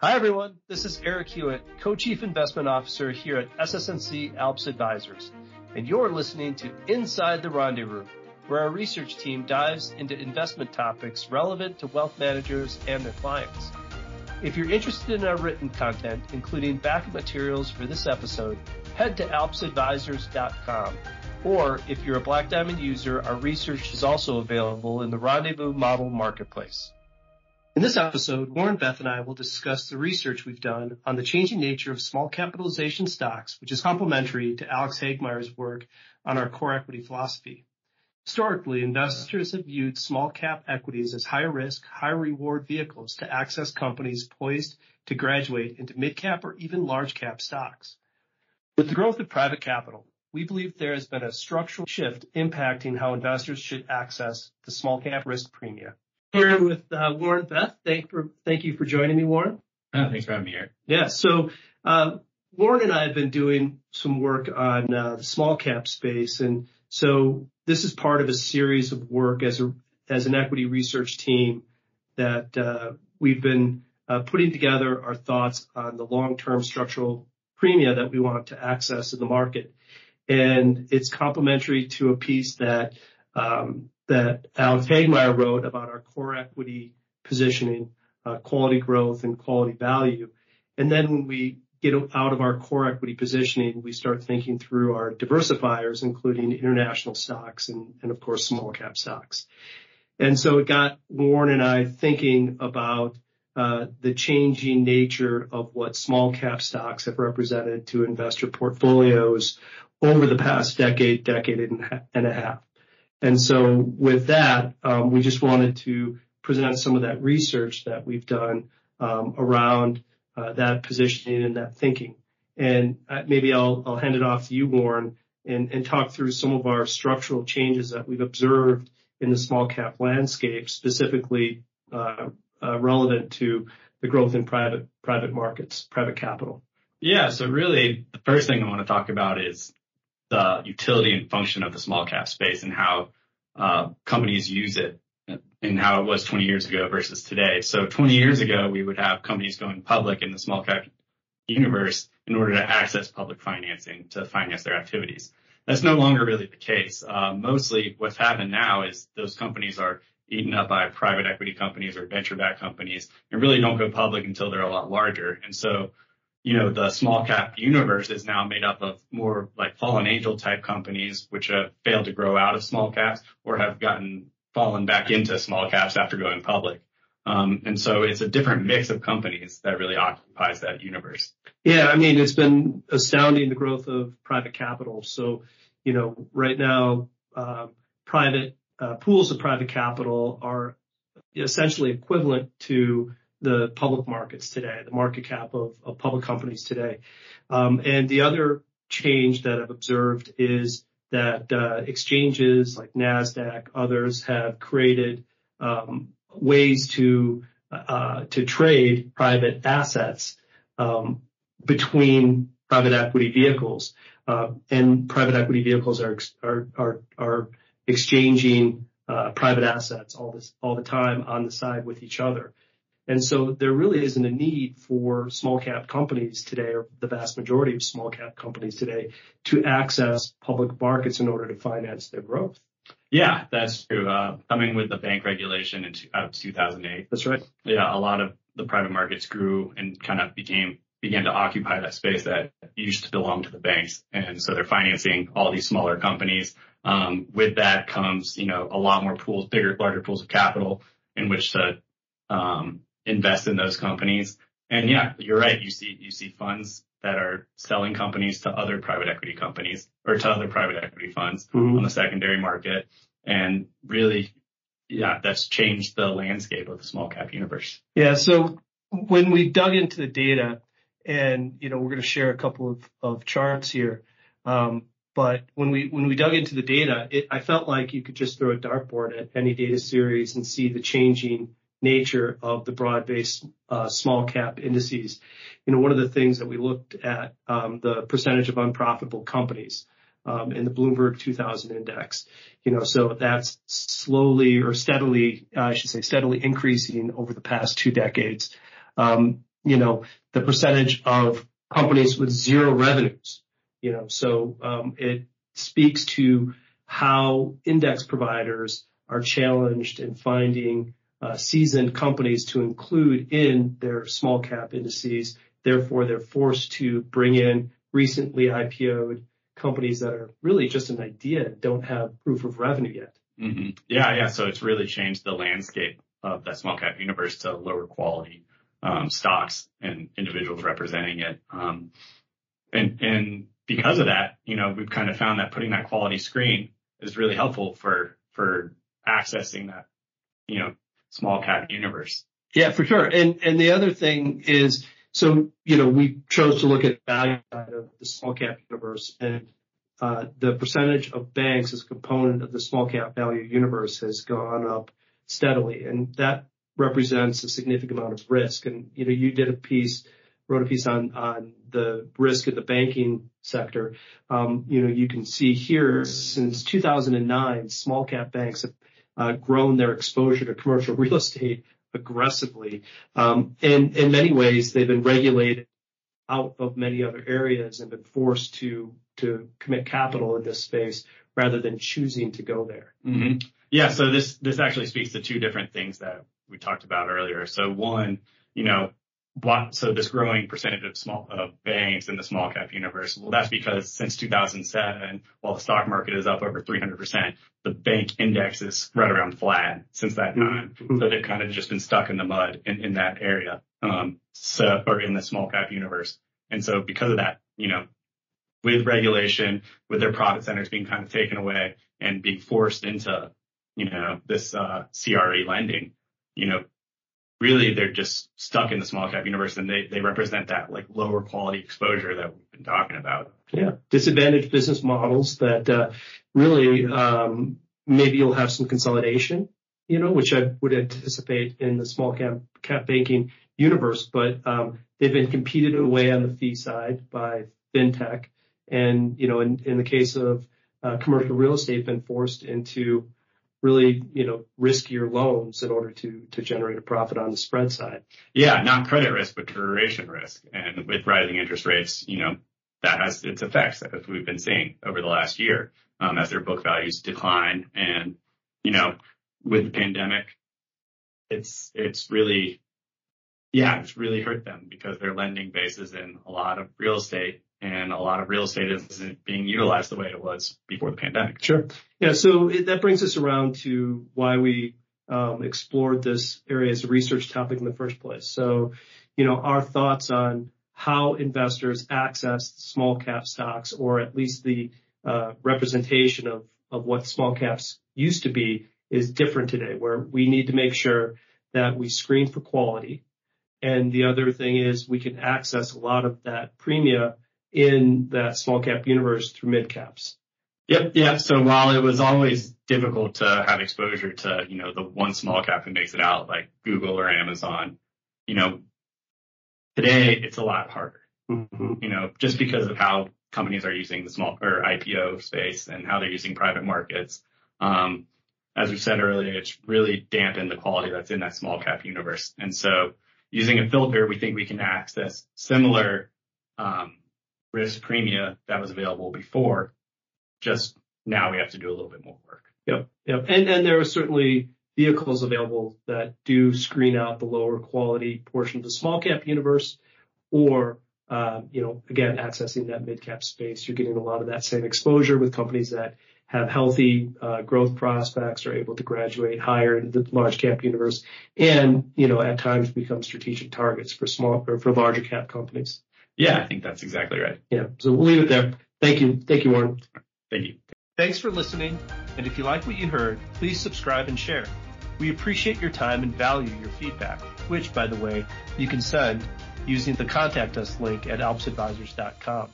Hi, everyone. This is Eric Hewitt, Co-Chief Investment Officer here at SS&C ALPS Advisors, and you're listening to Inside the Rendezvous, where our research team dives into investment topics relevant to wealth managers and their clients. If you're interested in our written content, including backup materials for this episode, head to alpsadvisors.com. Or if you're a Black Diamond user, our research is also available in the Rendezvous Model Marketplace. In this episode, Warren Beth and I will discuss the research we've done on the changing nature of small capitalization stocks, which is complementary to Alex Hagmeier's work on our core equity philosophy. Historically, investors have viewed small cap equities as high risk, high reward vehicles to access companies poised to graduate into mid-cap or even large cap stocks. With the growth of private capital, we believe there has been a structural shift impacting how investors should access the small cap risk premia. Here with uh, Warren Beth. Thank for thank you for joining me, Warren. Oh, thanks for having me here. Yeah. So, uh, Warren and I have been doing some work on uh, the small cap space, and so this is part of a series of work as a as an equity research team that we've been putting together our thoughts on the long-term structural premia that we want to access in the market. And it's complementary to a piece that um, Alex Hagmeier wrote about our core equity positioning, quality growth and quality value. And then when we get out of our core equity positioning, we start thinking through our diversifiers, including international stocks and, of course, small cap stocks. And so it got Warren and I thinking about uh the changing nature of what small cap stocks have represented to investor portfolios over the past decade, decade and a half. And so with that, um, we just wanted to present some of that research that we've done um, around uh, that positioning and that thinking. And uh, maybe I'll hand it off to you, Warren, and talk through some of our structural changes that we've observed in the small cap landscape, specifically uh, relevant to the growth in private markets, private capital. Yeah. So really, the first thing I want to talk about is the utility and function of the small cap space and how uh, companies use it and how it was 20 years ago versus today. So 20 years ago, we would have companies going public in the small cap universe in order to access public financing to finance their activities. That's no longer really the case. Uh, mostly what's happened now is those companies are eaten up by private equity companies or venture-backed companies and really don't go public until they're a lot larger. And so, you know, the small cap universe is now made up of more like fallen angel type companies, which have failed to grow out of small caps or have gotten fallen back into small caps after going public. Um, and so it's a different mix of companies that really occupies that universe. Yeah. I mean, it's been astounding, the growth of private capital. So, you know, right now, um, private uh, pools of private capital are essentially equivalent to the public markets today, the market cap of public companies today. Um, and the other change that I've observed is that uh, exchanges like Nasdaq, others have created um, ways to uh to trade private assets um, between private equity vehicles. And private equity vehicles are exchanging uh, private assets all this all the time on the side with each other. And so there really isn't a need for small cap companies today, or the vast majority of small cap companies today, to access public markets in order to finance their growth. Yeah, that's true. Uh, coming with the bank regulation in 2008. Uh, that's right. Yeah, a lot of the private markets grew and kind of became began to occupy that space that used to belong to the banks. And so they're financing all these smaller companies. Um, with that comes, you know, a lot more pools, bigger, larger pools of capital in which to um, invest in those companies. And yeah, you're right. You see you see funds that are selling companies to other private equity companies or to other private equity funds mm-hmm. on the secondary market. And really, yeah, that's changed the landscape of the small cap universe. Yeah. So when we dug into the data, and, you know, we're going to share a couple of charts here, um, but when we when we dug into the data, I felt like you could just throw a dartboard at any data series and see the changing nature of the broad-based uh, small cap indices. You know, one of the things that we looked at, um, the percentage of unprofitable companies um, in the Bloomberg 2000 Index. You know, so that's slowly or steadily, uh, I should say, steadily increasing over the past two decades. You you know, the percentage of companies with zero revenues. You know, so it speaks to how index providers are challenged in finding Uh, seasoned companies to include in their small cap indices. Therefore, they're forced to bring in recently IPO'd companies that are really just an idea, don't have proof of revenue yet. Mm-hmm. Yeah, yeah. So it's really changed the landscape of that small cap universe to lower quality um, stocks and individuals representing it. Um, and and because of that, you know, we've kind of found that putting that quality screen is really helpful for, for accessing that, you know, small cap universe. Yeah, for sure. And and the other thing is, so, you know, we chose to look at value of the small cap universe, and uh, the percentage of banks as a component of the small cap value universe has gone up steadily, and that represents a significant amount of risk. And, you know, you did a piece, wrote a piece on on the risk of the banking sector. Um, you know, you can see here, since 2009, small cap banks have grown their exposure to commercial real estate aggressively. Um, and in many ways, they've been regulated out of many other areas and been forced to to commit capital in this space rather than choosing to go there. Yeah. So this this actually speaks to two different things that we talked about earlier. So one, you know, so this growing percentage of small banks in the small cap universe, well, that's because since 2007, while the stock market is up over 300%, the bank index is right around flat since that mm-hmm. time. So they've kind of just been stuck in the mud in that area, um, so or in the small cap universe. And so because of that, you know, with regulation, with their profit centers being kind of taken away and being forced into, you know, this uh, CRE lending, you know, really, they're just stuck in the small cap universe, and they they represent that, like, lower quality exposure that we've been talking about. Yeah. Disadvantaged business models that uh, really um, maybe you'll have some consolidation, you know, which I would anticipate in the small cap cap banking universe. But um, they've been competed away on the fee side by fintech, and, you know, in the case of uh, commercial real estate, been forced into really, you know, riskier loans in order to to generate a profit on the spread side. Yeah, not credit risk, but duration risk. And with rising interest rates, you know, that has its effects, as we've been seeing over the last year, um, as their book values decline. And, you know, with the pandemic, it's it's really yeah, it's really hurt them because their lending base is in a lot of real estate, and a lot of real estate isn't being utilized the way it was before the pandemic. Sure. Yeah, so that brings us around to why we um, explored this area as a research topic in the first place. So, you know, our thoughts on how investors access small cap stocks, or at least the uh, representation of what small caps used to be, is different today, where we need to make sure that we screen for quality. And the other thing is we can access a lot of that premium in that small cap universe through mid caps? Yep. Yeah. So while it was always difficult to have exposure to, you know, the one small cap who makes it out, like Google or Amazon, you know, today it's a lot harder. Mm-hmm. You know, just because of how companies are using the small or IPO space and how they're using private markets. Um, as we said earlier, it's really dampened the quality that's in that small cap universe. And so using a filter, we think we can access similar um, risk premia that was available before, just now we have to do a little bit more work. Yep. Yep. And there are certainly vehicles available that do screen out the lower quality portion of the small cap universe, or, uh, you know, again, accessing that mid cap space. You're getting a lot of that same exposure with companies that have healthy uh, growth prospects, are able to graduate higher into the large cap universe, and, you know, at times become strategic targets for small or for larger cap companies. Yeah, I think that's exactly right. Yeah. So we'll leave it there. Thank you. Thank you, Warren. Thank you. Thanks for listening, and if you like what you heard, please subscribe and share. We appreciate your time and value your feedback, which, by the way, you can send using the Contact Us link at alpsadvisors.com.